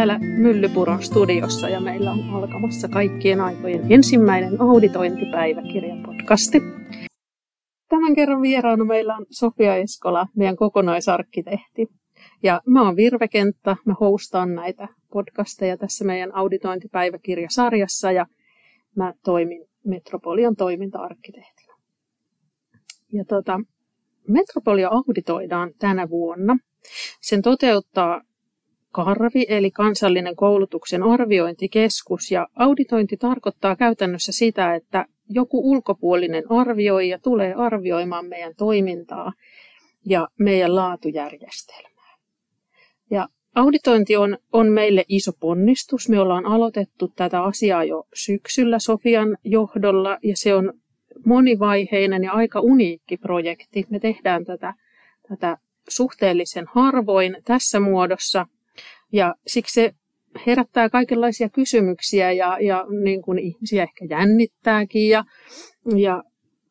täällä Myllypuron studiossa ja meillä on alkamassa kaikkien aikojen ensimmäinen auditointipäiväkirjapodcasti. Tämän kerran vieraana meillä on Sofia Eskola, meidän kokonaisarkkitehti. Ja mä oon Virve Kenttä, mä hostaan näitä podcasteja tässä meidän auditointipäiväkirjasarjassa ja mä toimin Metropolian toiminta-arkkitehtinä. Ja tota, Metropolia auditoidaan tänä vuonna. Sen toteuttaa Karvi eli kansallinen koulutuksen arviointikeskus ja auditointi tarkoittaa käytännössä sitä, että joku ulkopuolinen arvioija tulee arvioimaan meidän toimintaa ja meidän laatujärjestelmää. Ja auditointi on, on meille iso ponnistus. Me ollaan aloitettu tätä asiaa jo syksyllä Sofian johdolla ja se on monivaiheinen ja aika uniikki projekti. Me tehdään tätä, tätä suhteellisen harvoin tässä muodossa – ja siksi se herättää kaikenlaisia kysymyksiä ja, ja niin kuin ihmisiä ehkä jännittääkin ja, ja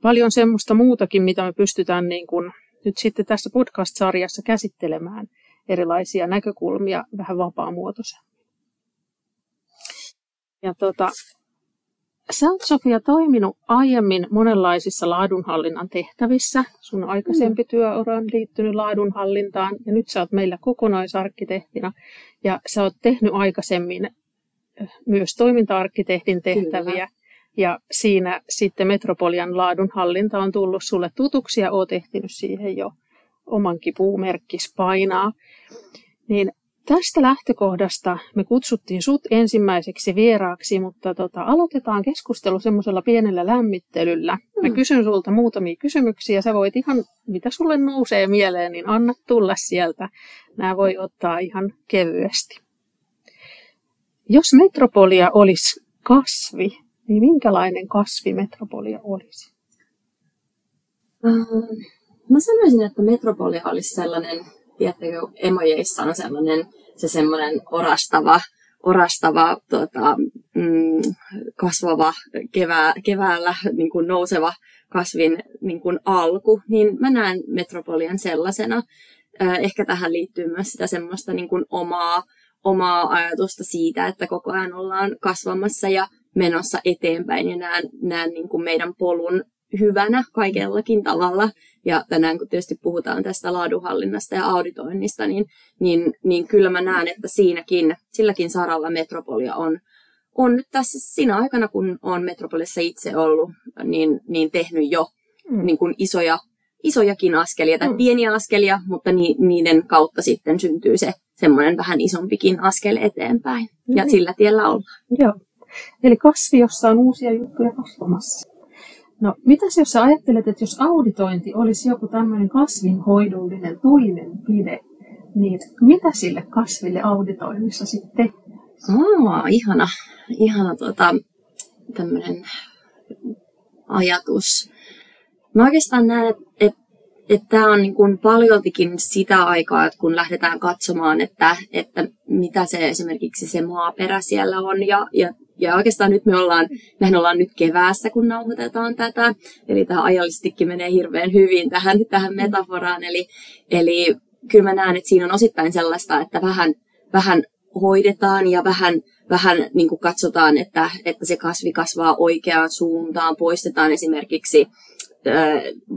paljon semmoista muutakin, mitä me pystytään niin kuin nyt sitten tässä podcast-sarjassa käsittelemään erilaisia näkökulmia vähän vapaamuotoisen. Ja tota, Sä oot Sofia toiminut aiemmin monenlaisissa laadunhallinnan tehtävissä. Sun aikaisempi mm. työura on liittynyt laadunhallintaan ja nyt sä oot meillä kokonaisarkkitehtina. Ja sä oot tehnyt aikaisemmin eh, myös toiminta-arkkitehdin tehtäviä. Kyllä. Ja siinä sitten Metropolian laadunhallinta on tullut sulle tutuksi ja oot ehtinyt siihen jo omankin puumerkkis painaa. Niin Tästä lähtökohdasta me kutsuttiin sut ensimmäiseksi vieraaksi, mutta tota, aloitetaan keskustelu semmoisella pienellä lämmittelyllä. Mä mm. kysyn sulta muutamia kysymyksiä. Sä voit ihan, mitä sulle nousee mieleen, niin anna tulla sieltä. Nämä voi ottaa ihan kevyesti. Jos metropolia olisi kasvi, niin minkälainen kasvi metropolia olisi? Uh, mä sanoisin, että metropolia olisi sellainen, tiedättekö, emojeissa on sellainen se semmoinen orastava, orastava tota, mm, kasvava kevää, keväällä niin kuin nouseva kasvin niin kuin alku, niin mä näen metropolian sellaisena. Ehkä tähän liittyy myös sitä semmoista niin kuin omaa, omaa ajatusta siitä, että koko ajan ollaan kasvamassa ja menossa eteenpäin ja näen, näen niin kuin meidän polun hyvänä kaikellakin tavalla. Ja tänään kun tietysti puhutaan tästä laadunhallinnasta ja auditoinnista, niin, niin, niin kyllä mä näen, että siinäkin, silläkin saralla Metropolia on, on nyt tässä siinä aikana, kun on Metropolissa itse ollut, niin, niin tehnyt jo mm. niin kuin isoja, isojakin askelia, tai mm. pieniä askelia, mutta ni, niiden kautta sitten syntyy se semmoinen vähän isompikin askel eteenpäin. Mm. Ja sillä tiellä ollaan. Joo. Eli kasvi, jossa on uusia juttuja kasvamassa. No, mitäs jos sä ajattelet, että jos auditointi olisi joku tämmöinen kasvinhoidollinen toimenpide, niin mitä sille kasville auditoinnissa sitten tehdään? Ihana, ihana tota, tämmöinen ajatus. Mä oikeastaan näen, että et, et tämä on niin kuin paljoltikin sitä aikaa, että kun lähdetään katsomaan, että, että mitä se esimerkiksi se maaperä siellä on ja, ja ja oikeastaan nyt me ollaan, mehän ollaan nyt keväässä, kun nauhoitetaan tätä. Eli tämä ajallisestikin menee hirveän hyvin tähän, tähän metaforaan. Eli, eli kyllä mä näen, että siinä on osittain sellaista, että vähän, vähän hoidetaan ja vähän, vähän niin kuin katsotaan, että, että se kasvi kasvaa oikeaan suuntaan. Poistetaan esimerkiksi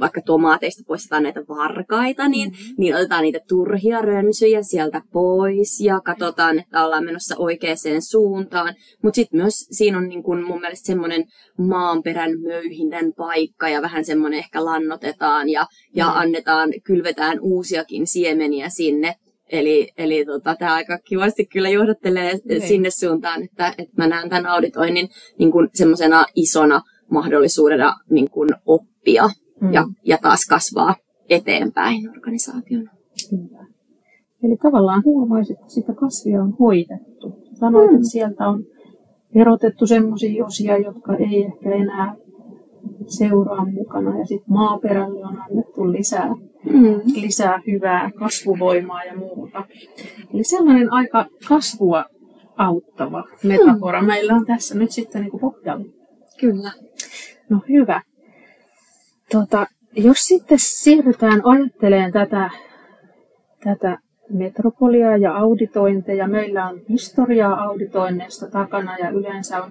vaikka tomaateista poistetaan näitä varkaita, niin, mm-hmm. niin otetaan niitä turhia rönsyjä sieltä pois ja katsotaan, että ollaan menossa oikeaan suuntaan. Mutta sitten myös siinä on niin kun mun mielestä semmoinen maanperän möyhinnän paikka ja vähän semmoinen ehkä lannotetaan ja, ja mm-hmm. annetaan, kylvetään uusiakin siemeniä sinne. Eli, eli tota, tämä aika kivasti kyllä johdattelee okay. Niin. sinne suuntaan, että, että mä näen tämän auditoinnin niin semmoisena isona mahdollisuudena niin kuin oppia mm. ja, ja taas kasvaa eteenpäin organisaationa. Kyllä. Eli tavallaan huomaisit, että sitä kasvia on hoidettu. Sanoit, mm. että sieltä on erotettu sellaisia osia, jotka ei ehkä enää seuraa mukana ja sitten maaperälle on annettu lisää, mm. lisää hyvää kasvuvoimaa ja muuta. Eli sellainen aika kasvua auttava metafora mm. meillä on tässä nyt sitten niin kuin pohjalla. Kyllä. No hyvä. Tota, jos sitten siirrytään ajattelemaan tätä, tätä metropolia ja auditointeja. Meillä on historiaa auditoinneista takana ja yleensä on,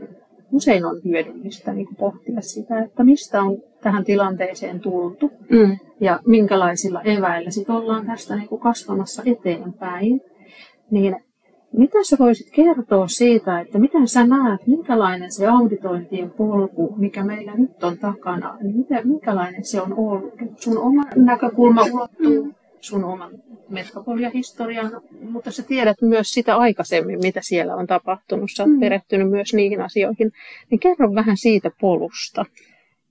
usein on hyödyllistä niin pohtia sitä, että mistä on tähän tilanteeseen tultu mm. ja minkälaisilla eväillä sitten ollaan tästä niin kasvamassa eteenpäin. Niin mitä sä voisit kertoa siitä, että miten sä näet, minkälainen se auditointien polku, mikä meillä nyt on takana, niin miten, minkälainen se on ollut? Sun oma näkökulma ulottuu mm. sun oman metropoliahistorian, mutta sä tiedät myös sitä aikaisemmin, mitä siellä on tapahtunut. Sä oot mm. perehtynyt myös niihin asioihin. Niin kerro vähän siitä polusta.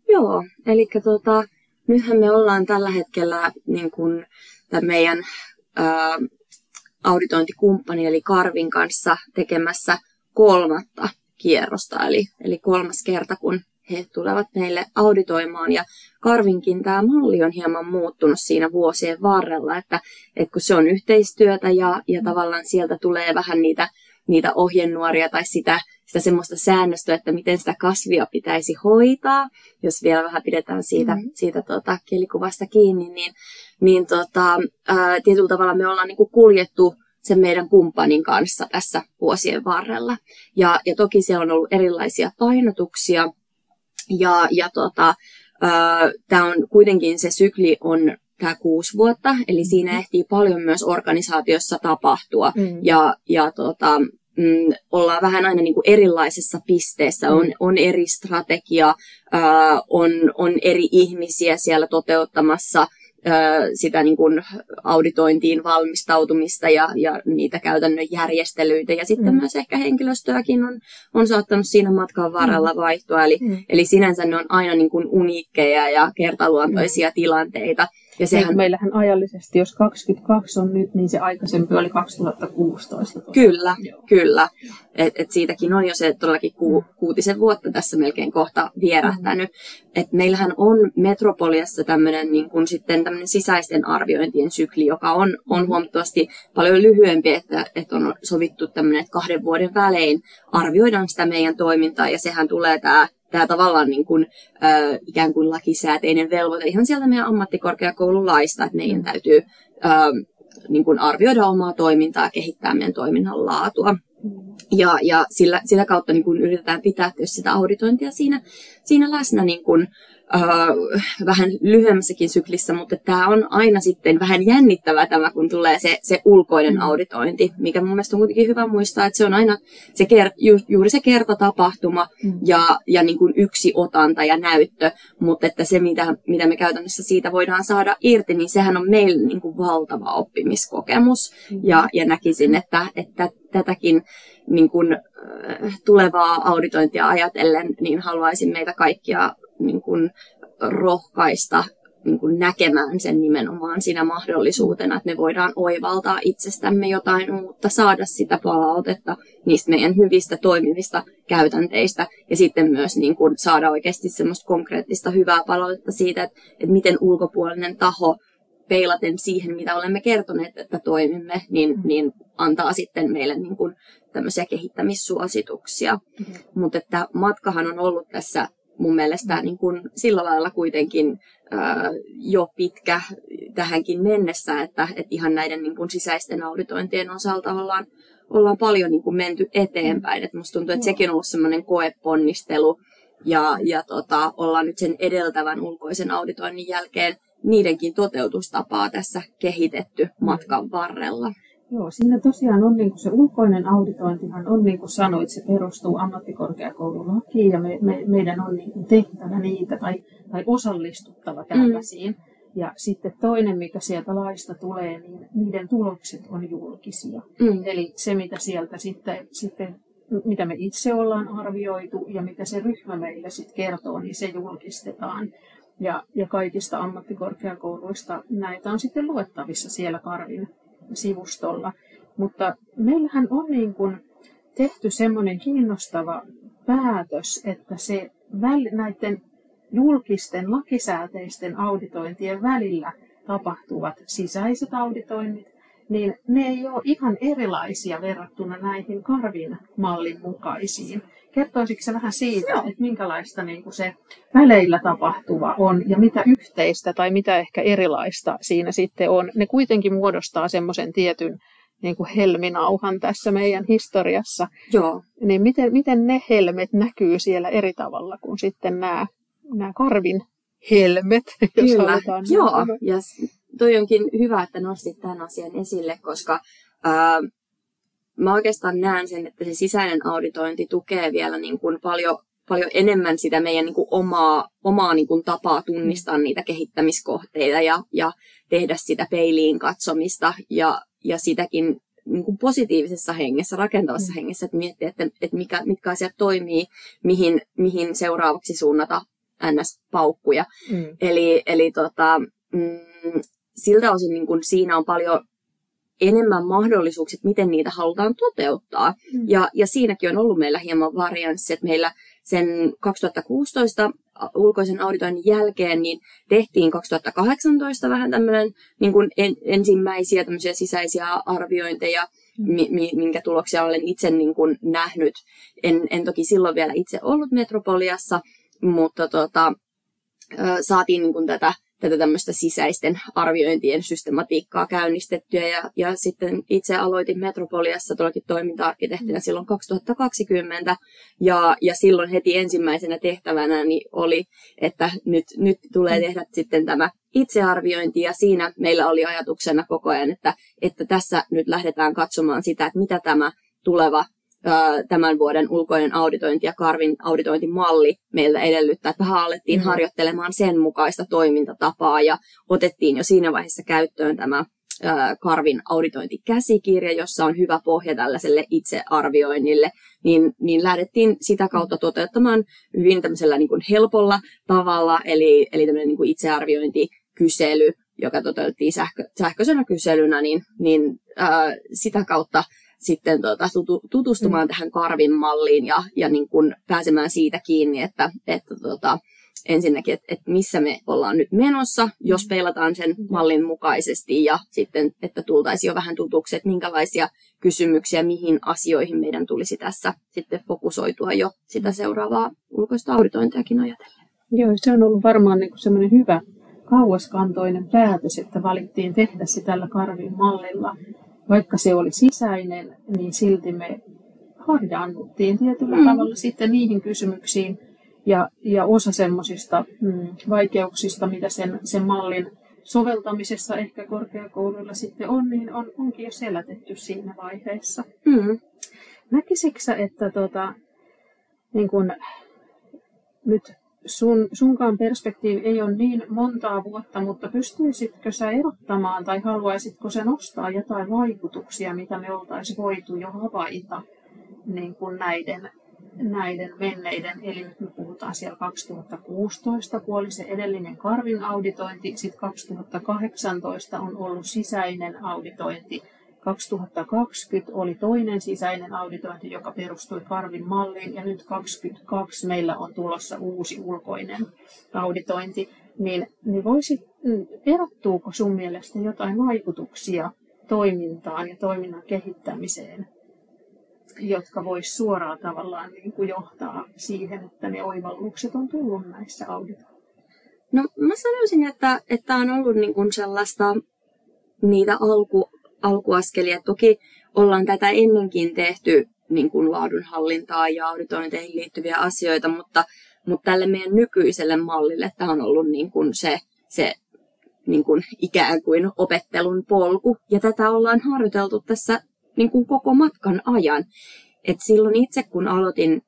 Joo, eli tota, nythän me ollaan tällä hetkellä niin kun, tämän meidän ää, auditointikumppani eli Karvin kanssa tekemässä kolmatta kierrosta, eli, eli kolmas kerta, kun he tulevat meille auditoimaan. Ja Karvinkin tämä malli on hieman muuttunut siinä vuosien varrella, että, että kun se on yhteistyötä ja, ja tavallaan sieltä tulee vähän niitä, niitä ohjenuoria tai sitä, sitä semmoista säännöstöä, että miten sitä kasvia pitäisi hoitaa, jos vielä vähän pidetään siitä, mm. siitä tota, kielikuvasta kiinni, niin, niin tota, ää, tietyllä tavalla me ollaan niinku kuljettu sen meidän kumppanin kanssa tässä vuosien varrella. Ja, ja toki siellä on ollut erilaisia painotuksia, ja, ja tota, tämä on kuitenkin se sykli on tämä kuusi vuotta, eli siinä mm-hmm. ehtii paljon myös organisaatiossa tapahtua. Mm. Ja, ja tota, mm, ollaan vähän aina niin kuin erilaisessa pisteessä. On, on eri strategia, ää, on, on eri ihmisiä siellä toteuttamassa sitä niin kuin auditointiin valmistautumista ja, ja niitä käytännön järjestelyitä. Ja sitten mm. myös ehkä henkilöstöäkin on, on saattanut siinä matkan varrella mm. vaihtua. Eli, mm. eli sinänsä ne on aina niin kuin uniikkeja ja kertaluontoisia mm. tilanteita. Ja sehän... Niin, meillähän ajallisesti, jos 22 on nyt, niin se aikaisempi oli 2016. Kyllä, Joo. kyllä. Et, et siitäkin on jo se todellakin ku, kuutisen vuotta tässä melkein kohta vierähtänyt. Mm. Et meillähän on Metropoliassa tämmöinen niin kun sitten sisäisten arviointien sykli, joka on, on huomattavasti paljon lyhyempi, että, että on sovittu tämmöinen, että kahden vuoden välein arvioidaan sitä meidän toimintaa ja sehän tulee tämä tämä tavallaan niin kuin, ö, ikään kuin lakisääteinen velvoite. Ihan sieltä meidän ammattikorkeakoulun laista, että meidän täytyy ö, niin kuin arvioida omaa toimintaa ja kehittää meidän toiminnan laatua. Ja, ja sillä, sillä kautta niin kuin yritetään pitää sitä auditointia siinä, siinä läsnä niin kuin, uh, vähän lyhyemmässäkin syklissä, mutta tämä on aina sitten vähän jännittävää tämä, kun tulee se, se ulkoinen mm. auditointi, mikä mun mielestä on kuitenkin hyvä muistaa, että se on aina se ker, ju, juuri se kertatapahtuma mm. ja, ja niin kuin yksi otanta ja näyttö, mutta että se, mitä, mitä me käytännössä siitä voidaan saada irti, niin sehän on meille niin kuin valtava oppimiskokemus mm. ja, ja näkisin, että, että tätäkin niin kuin, tulevaa auditointia ajatellen, niin haluaisin meitä kaikkia niin kuin rohkaista niin kuin näkemään sen nimenomaan siinä mahdollisuutena, että me voidaan oivaltaa itsestämme jotain uutta, saada sitä palautetta niistä meidän hyvistä toimivista käytänteistä ja sitten myös niin kuin saada oikeasti semmoista konkreettista hyvää palautetta siitä, että, että miten ulkopuolinen taho peilaten siihen, mitä olemme kertoneet, että toimimme, niin, niin antaa sitten meille niin kuin tämmöisiä kehittämissuosituksia. Mm-hmm. Mutta että matkahan on ollut tässä mun mielestä mm. niin kuin sillä lailla kuitenkin ää, jo pitkä tähänkin mennessä, että, että ihan näiden niin kuin sisäisten auditointien osalta ollaan, ollaan paljon niin kuin menty eteenpäin. Et musta tuntuu, että sekin on ollut semmoinen koeponnistelu ja, ja tota, ollaan nyt sen edeltävän ulkoisen auditoinnin jälkeen niidenkin toteutustapaa tässä kehitetty matkan varrella. Joo, siinä tosiaan on niin kuin se ulkoinen auditointihan on niin kuin sanoit, se perustuu ammattikorkeakoululakiin ja me, me, meidän on niin kuin tehtävä niitä tai, tai osallistuttava tällaisiin. Mm. Ja sitten toinen, mikä sieltä laista tulee, niin niiden tulokset on julkisia. Mm. Eli se, mitä sieltä sitten, sitten, mitä me itse ollaan arvioitu ja mitä se ryhmä meille sitten kertoo, niin se julkistetaan. Ja, ja kaikista ammattikorkeakouluista näitä on sitten luettavissa siellä Karvin sivustolla. Mutta meillähän on niin kuin tehty semmoinen kiinnostava päätös, että se väl, näiden julkisten lakisääteisten auditointien välillä tapahtuvat sisäiset auditoinnit, niin ne ei ole ihan erilaisia verrattuna näihin Karvin mallin mukaisiin. Kertoisitko se vähän siitä, Joo. että minkälaista niin kuin se väleillä tapahtuva on ja mitä yhteistä tai mitä ehkä erilaista siinä sitten on. Ne kuitenkin muodostaa semmoisen tietyn niin kuin helminauhan tässä meidän historiassa. Joo. Niin miten, miten ne helmet näkyy siellä eri tavalla kuin sitten nämä, nämä karvin helmet, jos Kyllä, joo. Ja toi onkin hyvä, että nostit tämän asian esille, koska ää, mä oikeastaan näen sen, että se sisäinen auditointi tukee vielä niin kuin paljon, paljon enemmän sitä meidän niin kuin omaa, omaa niin kuin tapaa tunnistaa mm. niitä kehittämiskohteita ja, ja tehdä sitä peiliin katsomista ja, ja sitäkin niin kuin positiivisessa hengessä, rakentavassa mm. hengessä, että miettiä, että, että mikä, mitkä asiat toimii, mihin, mihin seuraavaksi suunnata NS-paukkuja. Mm. Eli, eli tota, mm, siltä osin niin kun siinä on paljon enemmän mahdollisuuksia, miten niitä halutaan toteuttaa. Mm. Ja, ja siinäkin on ollut meillä hieman varianssi, että meillä sen 2016 ulkoisen auditoinnin jälkeen niin tehtiin 2018 vähän tämmöinen niin kuin en, ensimmäisiä tämmöisiä sisäisiä arviointeja, mm. mi, minkä tuloksia olen itse niin kuin nähnyt. En, en toki silloin vielä itse ollut Metropoliassa, mutta tota, saatiin niin kuin tätä tätä tämmöistä sisäisten arviointien systematiikkaa käynnistettyä. Ja, ja sitten itse aloitin Metropoliassa tuollakin toiminta-arkkitehtinä mm. silloin 2020. Ja, ja silloin heti ensimmäisenä tehtävänä niin oli, että nyt, nyt tulee mm. tehdä sitten tämä itsearviointi. Ja siinä meillä oli ajatuksena koko ajan, että, että tässä nyt lähdetään katsomaan sitä, että mitä tämä tuleva tämän vuoden ulkoinen auditointi ja Karvin auditointimalli meiltä edellyttää, että vähän alettiin mm. harjoittelemaan sen mukaista toimintatapaa ja otettiin jo siinä vaiheessa käyttöön tämä Karvin auditointikäsikirja, jossa on hyvä pohja tällaiselle itsearvioinnille, niin, niin lähdettiin sitä kautta toteuttamaan hyvin tämmöisellä niin kuin helpolla tavalla, eli, eli tämmöinen niin kuin itsearviointikysely, joka toteutettiin sähkö, sähköisenä kyselynä, niin, niin ää, sitä kautta sitten tuota, tutustumaan mm. tähän Karvin malliin ja, ja niin kuin pääsemään siitä kiinni, että, että tuota, ensinnäkin, että, että missä me ollaan nyt menossa, jos mm. peilataan sen mm. mallin mukaisesti ja sitten, että tultaisiin jo vähän tutuksi, että minkälaisia kysymyksiä, mihin asioihin meidän tulisi tässä sitten fokusoitua jo sitä seuraavaa ulkoista auditointiakin ajatellen. Joo, se on ollut varmaan niin semmoinen hyvä kauaskantoinen päätös, että valittiin tehdä se tällä Karvin mallilla vaikka se oli sisäinen, niin silti me harjaannuttiin tietyllä mm. tavalla sitten niihin kysymyksiin. Ja, ja osa semmoisista mm, vaikeuksista, mitä sen, sen mallin soveltamisessa ehkä korkeakouluilla sitten on, niin on, onkin jo selätetty siinä vaiheessa. Mm. Näkisitkö että tota, niin kun, nyt sun, sunkaan perspektiivi ei ole niin montaa vuotta, mutta pystyisitkö sä erottamaan tai haluaisitko se nostaa jotain vaikutuksia, mitä me oltaisiin voitu jo havaita niin kuin näiden, näiden menneiden, eli nyt me puhutaan siellä 2016, kun oli se edellinen Karvin auditointi, sitten 2018 on ollut sisäinen auditointi, 2020 oli toinen sisäinen auditointi, joka perustui Karvin malliin, ja nyt 2022 meillä on tulossa uusi ulkoinen auditointi. Niin, niin voisit, mm, erottuuko sun mielestä jotain vaikutuksia toimintaan ja toiminnan kehittämiseen, jotka vois suoraan tavallaan niin kuin johtaa siihen, että ne oivallukset on tullut näissä auditoissa? No mä sanoisin, että, että on ollut niin kuin sellaista niitä alku, alkuaskelia. Toki ollaan tätä ennenkin tehty niin kuin laadunhallintaa ja auditointeihin liittyviä asioita, mutta, mutta tälle meidän nykyiselle mallille tämä on ollut niin kuin se, se niin kuin ikään kuin opettelun polku. Ja tätä ollaan harjoiteltu tässä niin kuin koko matkan ajan. Et silloin itse kun aloitin,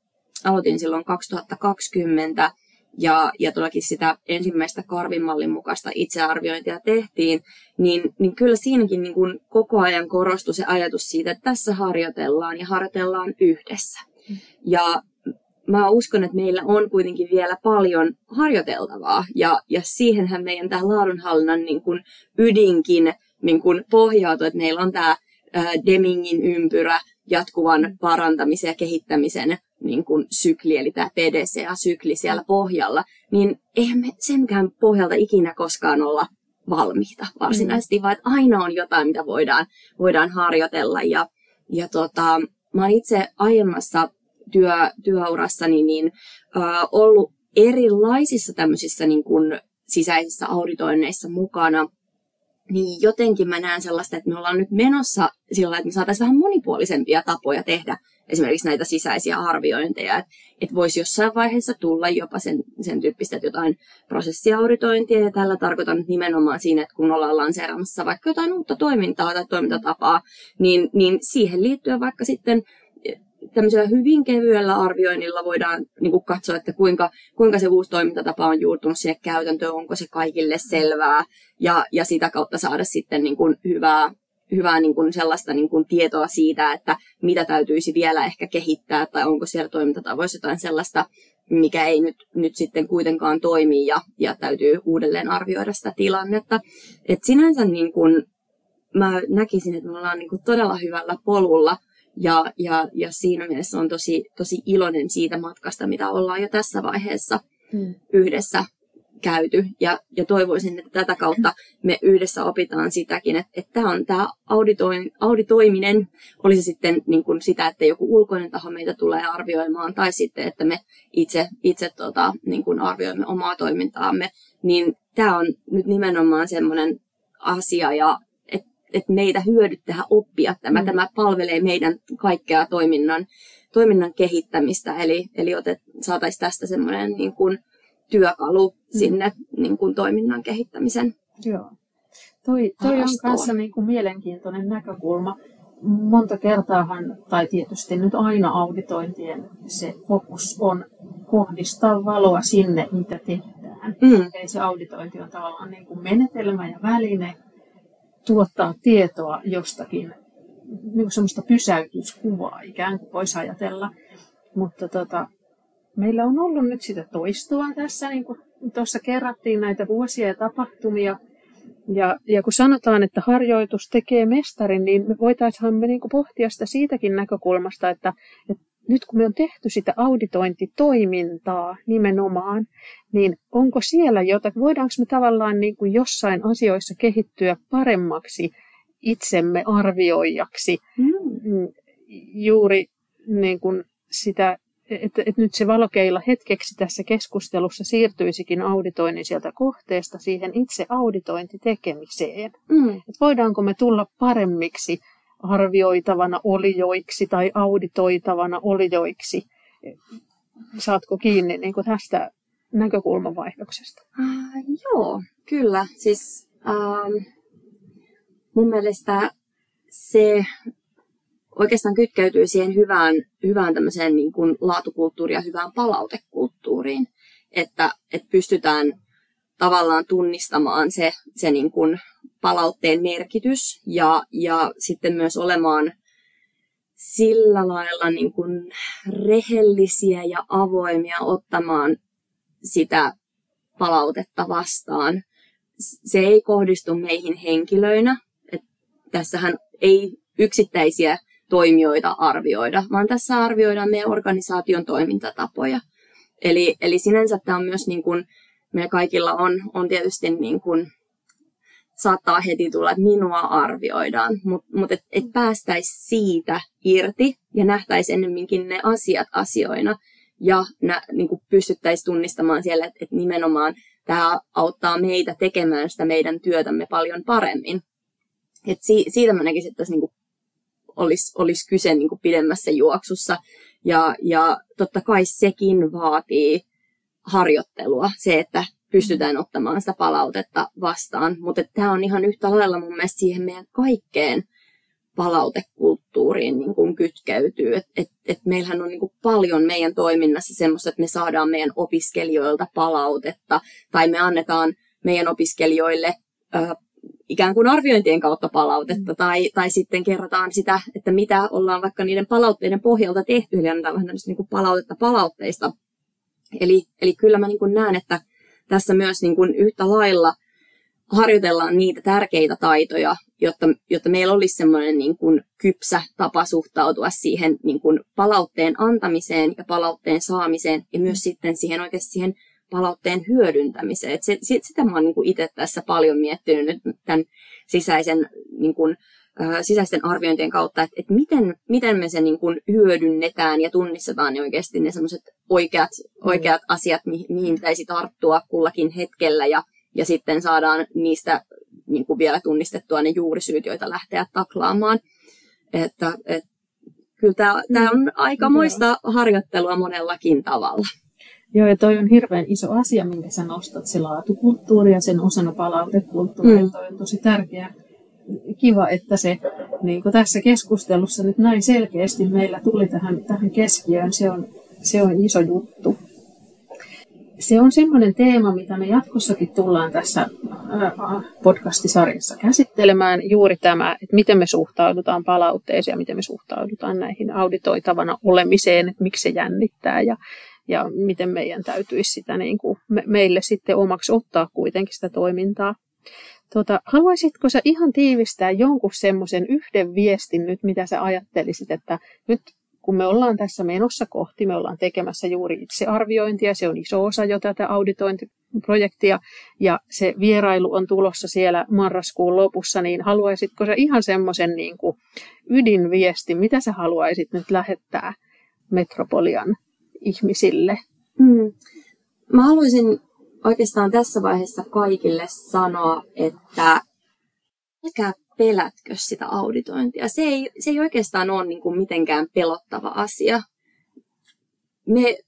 aloitin silloin 2020, ja, ja todellakin sitä ensimmäistä karvimallin mukaista itsearviointia tehtiin, niin, niin kyllä siinäkin niin kuin koko ajan korostui se ajatus siitä, että tässä harjoitellaan ja harjoitellaan yhdessä. Ja mä uskon, että meillä on kuitenkin vielä paljon harjoiteltavaa, ja, ja siihenhän meidän tämä laadunhallinnan niin kuin ydinkin niin kuin pohjautuu, että meillä on tämä Demingin ympyrä, jatkuvan parantamisen ja kehittämisen niin kuin sykli, eli tämä PDCA-sykli siellä pohjalla, niin eihän me senkään pohjalta ikinä koskaan olla valmiita varsinaisesti, mm. vaan että aina on jotain, mitä voidaan, voidaan harjoitella. Ja, ja tota, mä oon itse aiemmassa työ, työurassani niin äh, ollut erilaisissa tämmöisissä niin kuin sisäisissä auditoinneissa mukana, niin jotenkin mä näen sellaista, että me ollaan nyt menossa sillä että me saataisiin vähän monipuolisempia tapoja tehdä esimerkiksi näitä sisäisiä arviointeja, että, että voisi jossain vaiheessa tulla jopa sen, sen tyyppistä, että jotain prosessiauditointia, ja tällä tarkoitan nimenomaan siinä, että kun ollaan lanseeraamassa vaikka jotain uutta toimintaa tai toimintatapaa, niin, niin siihen liittyen vaikka sitten tämmöisellä hyvin kevyellä arvioinnilla voidaan niin kuin katsoa, että kuinka, kuinka se uusi toimintatapa on juurtunut sinne käytäntöön, onko se kaikille selvää, ja, ja sitä kautta saada sitten niin kuin hyvää, hyvää niin kuin sellaista niin kuin tietoa siitä, että mitä täytyisi vielä ehkä kehittää, tai onko siellä toimintatavoissa jotain sellaista, mikä ei nyt, nyt sitten kuitenkaan toimi, ja, ja täytyy uudelleen arvioida sitä tilannetta. Et sinänsä niin kuin, mä näkisin, että me ollaan niin kuin todella hyvällä polulla, ja, ja, ja siinä mielessä on tosi, tosi iloinen siitä matkasta, mitä ollaan jo tässä vaiheessa mm. yhdessä käyty. Ja, ja toivoisin, että tätä kautta me yhdessä opitaan sitäkin, että, että tämä on tämä auditoin, auditoiminen, oli se sitten niin kuin sitä, että joku ulkoinen taho meitä tulee arvioimaan, tai sitten, että me itse, itse tota, niin kuin arvioimme omaa toimintaamme, niin tämä on nyt nimenomaan semmoinen asia ja että meitä hyödyttää oppia tämä. Mm. Tämä palvelee meidän kaikkea toiminnan, toiminnan kehittämistä, eli, eli otet, saataisiin tästä semmoinen niin kuin työkalu mm. sinne niin kuin toiminnan kehittämisen Joo. Toi, toi on kanssa niin kuin mielenkiintoinen näkökulma. Monta kertaahan, tai tietysti nyt aina auditointien se fokus on kohdistaa valoa sinne, mitä tehdään. Mm. Eli se auditointi on tavallaan niin kuin menetelmä ja väline, tuottaa tietoa jostakin, niin kuin semmoista pysäytyskuvaa ikään kuin voisi ajatella. Mutta tota, meillä on ollut nyt sitä toistua tässä, niin kuin tuossa kerrattiin näitä vuosia ja tapahtumia. Ja, ja kun sanotaan, että harjoitus tekee mestarin, niin me voitaisiin me niin pohtia sitä siitäkin näkökulmasta, että, että nyt kun me on tehty sitä auditointitoimintaa nimenomaan, niin onko siellä jotain, voidaanko me tavallaan niin kuin jossain asioissa kehittyä paremmaksi itsemme arvioijaksi mm. juuri niin kuin sitä, että, että nyt se valokeilla hetkeksi tässä keskustelussa siirtyisikin auditoinnin sieltä kohteesta siihen itse auditointitekemiseen. Mm. Että voidaanko me tulla paremmiksi arvioitavana olijoiksi tai auditoitavana olijoiksi. Saatko kiinni niin kuin tästä näkökulmavaihdoksesta? Uh, joo, kyllä. Siis uh, mun mielestä se oikeastaan kytkeytyy siihen hyvään, hyvään tämmöiseen niin kuin laatukulttuuriin ja hyvään palautekulttuuriin, että, että pystytään tavallaan tunnistamaan se, se niin kuin palautteen merkitys ja, ja sitten myös olemaan sillä lailla niin kuin rehellisiä ja avoimia ottamaan sitä palautetta vastaan. Se ei kohdistu meihin henkilöinä. että tässähän ei yksittäisiä toimijoita arvioida, vaan tässä arvioidaan meidän organisaation toimintatapoja. Eli, eli sinänsä tämä on myös niin kuin, meillä kaikilla on, on tietysti niin kuin saattaa heti tulla, että minua arvioidaan, mutta mut et, et päästäisi siitä irti ja nähtäisi ennemminkin ne asiat asioina ja nä, niin pystyttäisiin tunnistamaan siellä, että, et nimenomaan tämä auttaa meitä tekemään sitä meidän työtämme paljon paremmin. Et si, siitä mä näkisin, että tässä niin olisi, olisi kyse niin pidemmässä juoksussa. Ja, ja totta kai sekin vaatii harjoittelua, se, että pystytään ottamaan sitä palautetta vastaan. Mutta tämä on ihan yhtä lailla mun mielestä siihen meidän kaikkeen palautekulttuuriin niin kuin kytkeytyy. Et, et, et meillähän on niin kuin paljon meidän toiminnassa semmoista, että me saadaan meidän opiskelijoilta palautetta tai me annetaan meidän opiskelijoille ikään kuin arviointien kautta palautetta tai, tai sitten kerrotaan sitä, että mitä ollaan vaikka niiden palautteiden pohjalta tehty, eli annetaan vähän tämmöistä niin kuin palautetta palautteista. Eli, eli kyllä mä niin kuin näen, että tässä myös niin kuin yhtä lailla harjoitellaan niitä tärkeitä taitoja, jotta, jotta meillä olisi semmoinen niin kuin kypsä tapa suhtautua siihen niin kuin palautteen antamiseen ja palautteen saamiseen ja myös sitten siihen oikeasti siihen palautteen hyödyntämiseen. Et se, sitä mä oon niin itse tässä paljon miettinyt nyt tämän sisäisen niin kuin, sisäisten arviointien kautta, että, että miten, miten me se niin kuin hyödynnetään ja tunnistetaan ne oikeasti ne semmoiset oikeat, mm. oikeat asiat, mi, mihin pitäisi tarttua kullakin hetkellä ja, ja sitten saadaan niistä niin kuin vielä tunnistettua ne juurisyyt, joita lähteä taklaamaan. Että, et, kyllä tämä, tämä on aikamoista harjoittelua monellakin tavalla. Joo, ja toi on hirveän iso asia, minkä sä nostat, se laatukulttuuri ja sen osana palautekulttuuri. Mm. Toi on tosi tärkeä. Kiva, että se niin kuin tässä keskustelussa nyt näin selkeästi meillä tuli tähän, tähän keskiöön. Se on, se on iso juttu se on semmoinen teema, mitä me jatkossakin tullaan tässä podcastisarjassa käsittelemään. Juuri tämä, että miten me suhtaudutaan palautteeseen ja miten me suhtaudutaan näihin auditoitavana olemiseen, että miksi se jännittää ja, ja miten meidän täytyisi sitä niin kuin me, meille sitten omaksi ottaa kuitenkin sitä toimintaa. Tota, haluaisitko sä ihan tiivistää jonkun semmoisen yhden viestin nyt, mitä sä ajattelisit, että nyt kun me ollaan tässä menossa kohti, me ollaan tekemässä juuri itsearviointia, se on iso osa jo tätä auditointiprojektia, ja se vierailu on tulossa siellä marraskuun lopussa, niin haluaisitko sä ihan semmoisen niin kuin ydinviesti, mitä sä haluaisit nyt lähettää Metropolian ihmisille? Hmm. Mä haluaisin oikeastaan tässä vaiheessa kaikille sanoa, että älkää pelätkö sitä auditointia. Se ei, se ei oikeastaan ole niin kuin mitenkään pelottava asia. Me,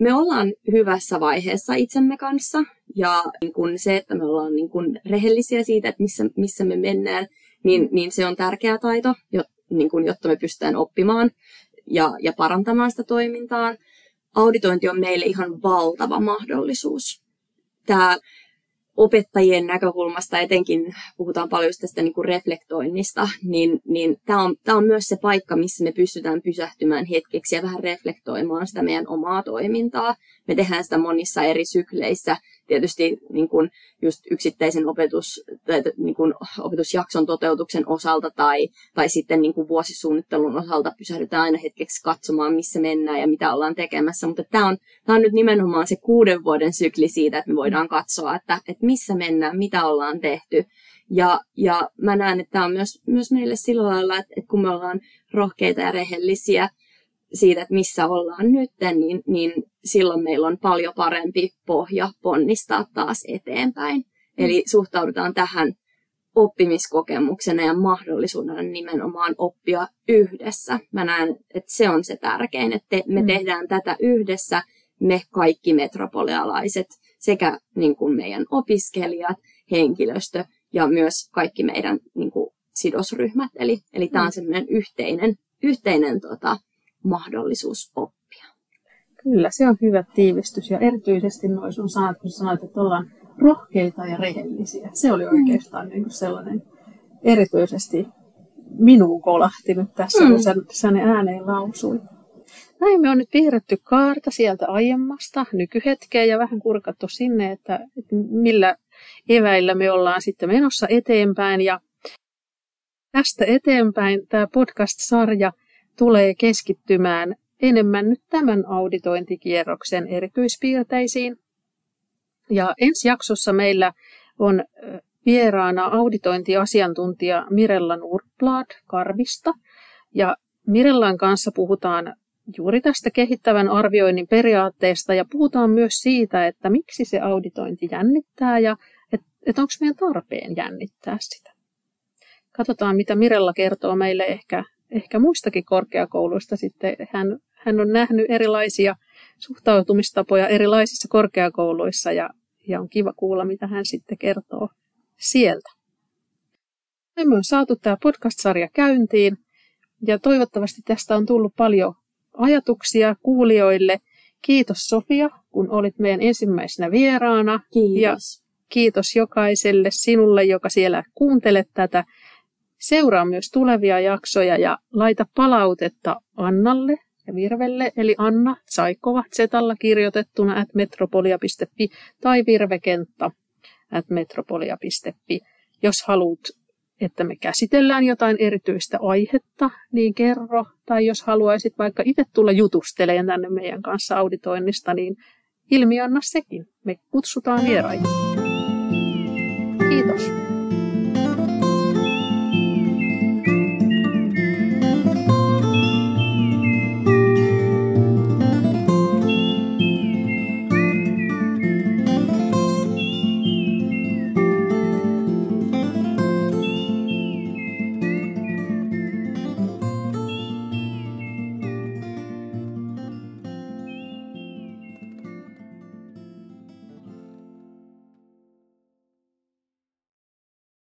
me ollaan hyvässä vaiheessa itsemme kanssa ja niin kuin se, että me ollaan niin kuin rehellisiä siitä, että missä, missä me mennään, niin, niin se on tärkeä taito, jo, niin kuin, jotta me pystytään oppimaan ja, ja parantamaan sitä toimintaa. Auditointi on meille ihan valtava mahdollisuus. Tämä opettajien näkökulmasta etenkin puhutaan paljon tästä niin kuin reflektoinnista, niin, niin tämä on, tämä on myös se paikka, missä me pystytään pysähtymään hetkeksi ja vähän reflektoimaan sitä meidän omaa toimintaa. Me tehdään sitä monissa eri sykleissä tietysti niin kuin just yksittäisen opetus, tai niin kuin opetusjakson toteutuksen osalta tai, tai sitten niin kuin vuosisuunnittelun osalta pysähdytään aina hetkeksi katsomaan, missä mennään ja mitä ollaan tekemässä. Mutta tämä on, tämä on nyt nimenomaan se kuuden vuoden sykli siitä, että me voidaan katsoa, että, että missä mennään, mitä ollaan tehty. Ja, ja mä näen, että tämä on myös, myös meille sillä lailla, että, että kun me ollaan rohkeita ja rehellisiä, siitä, että missä ollaan nyt, niin, niin silloin meillä on paljon parempi pohja ponnistaa taas eteenpäin. Mm. Eli suhtaudutaan tähän oppimiskokemuksena ja mahdollisuudena nimenomaan oppia yhdessä. Mä näen, että se on se tärkein, että me mm. tehdään tätä yhdessä, me kaikki metropolialaiset, sekä niin kuin meidän opiskelijat, henkilöstö ja myös kaikki meidän niin kuin, sidosryhmät. Eli, eli tämä on mm. semmoinen yhteinen, yhteinen tota, mahdollisuus oppia. Kyllä, se on hyvä tiivistys ja erityisesti noin sun sanat, kun sanoit, että ollaan rohkeita ja rehellisiä. Se oli mm. oikeastaan mm. niin kuin sellainen erityisesti minuun kolahti nyt tässä, mm. kun sä, sä ne ääneen lausuit. Näin me on nyt piirretty kaarta sieltä aiemmasta nykyhetkeen ja vähän kurkattu sinne, että, että millä eväillä me ollaan sitten menossa eteenpäin. Ja tästä eteenpäin tämä podcast-sarja – tulee keskittymään enemmän nyt tämän auditointikierroksen erityispiirteisiin. Ja ensi jaksossa meillä on vieraana auditointiasiantuntija Mirella Nurblad Karvista. Ja Mirellan kanssa puhutaan juuri tästä kehittävän arvioinnin periaatteesta ja puhutaan myös siitä, että miksi se auditointi jännittää ja että et onko meidän tarpeen jännittää sitä. Katsotaan, mitä Mirella kertoo meille ehkä ehkä muistakin korkeakouluista sitten. Hän, hän on nähnyt erilaisia suhtautumistapoja erilaisissa korkeakouluissa ja, ja on kiva kuulla, mitä hän sitten kertoo sieltä. Me on saatu tämä podcast-sarja käyntiin ja toivottavasti tästä on tullut paljon ajatuksia kuulijoille. Kiitos Sofia, kun olit meidän ensimmäisenä vieraana. Kiitos. Ja kiitos jokaiselle sinulle, joka siellä kuuntelet tätä. Seuraa myös tulevia jaksoja ja laita palautetta Annalle ja Virvelle, eli Anna Saikova Zetalla kirjoitettuna at metropolia.fi tai Virvekenttä at metropolia.fi. Jos haluat, että me käsitellään jotain erityistä aihetta, niin kerro. Tai jos haluaisit vaikka itse tulla jutusteleen tänne meidän kanssa auditoinnista, niin ilmi anna sekin. Me kutsutaan vieraita. Kiitos.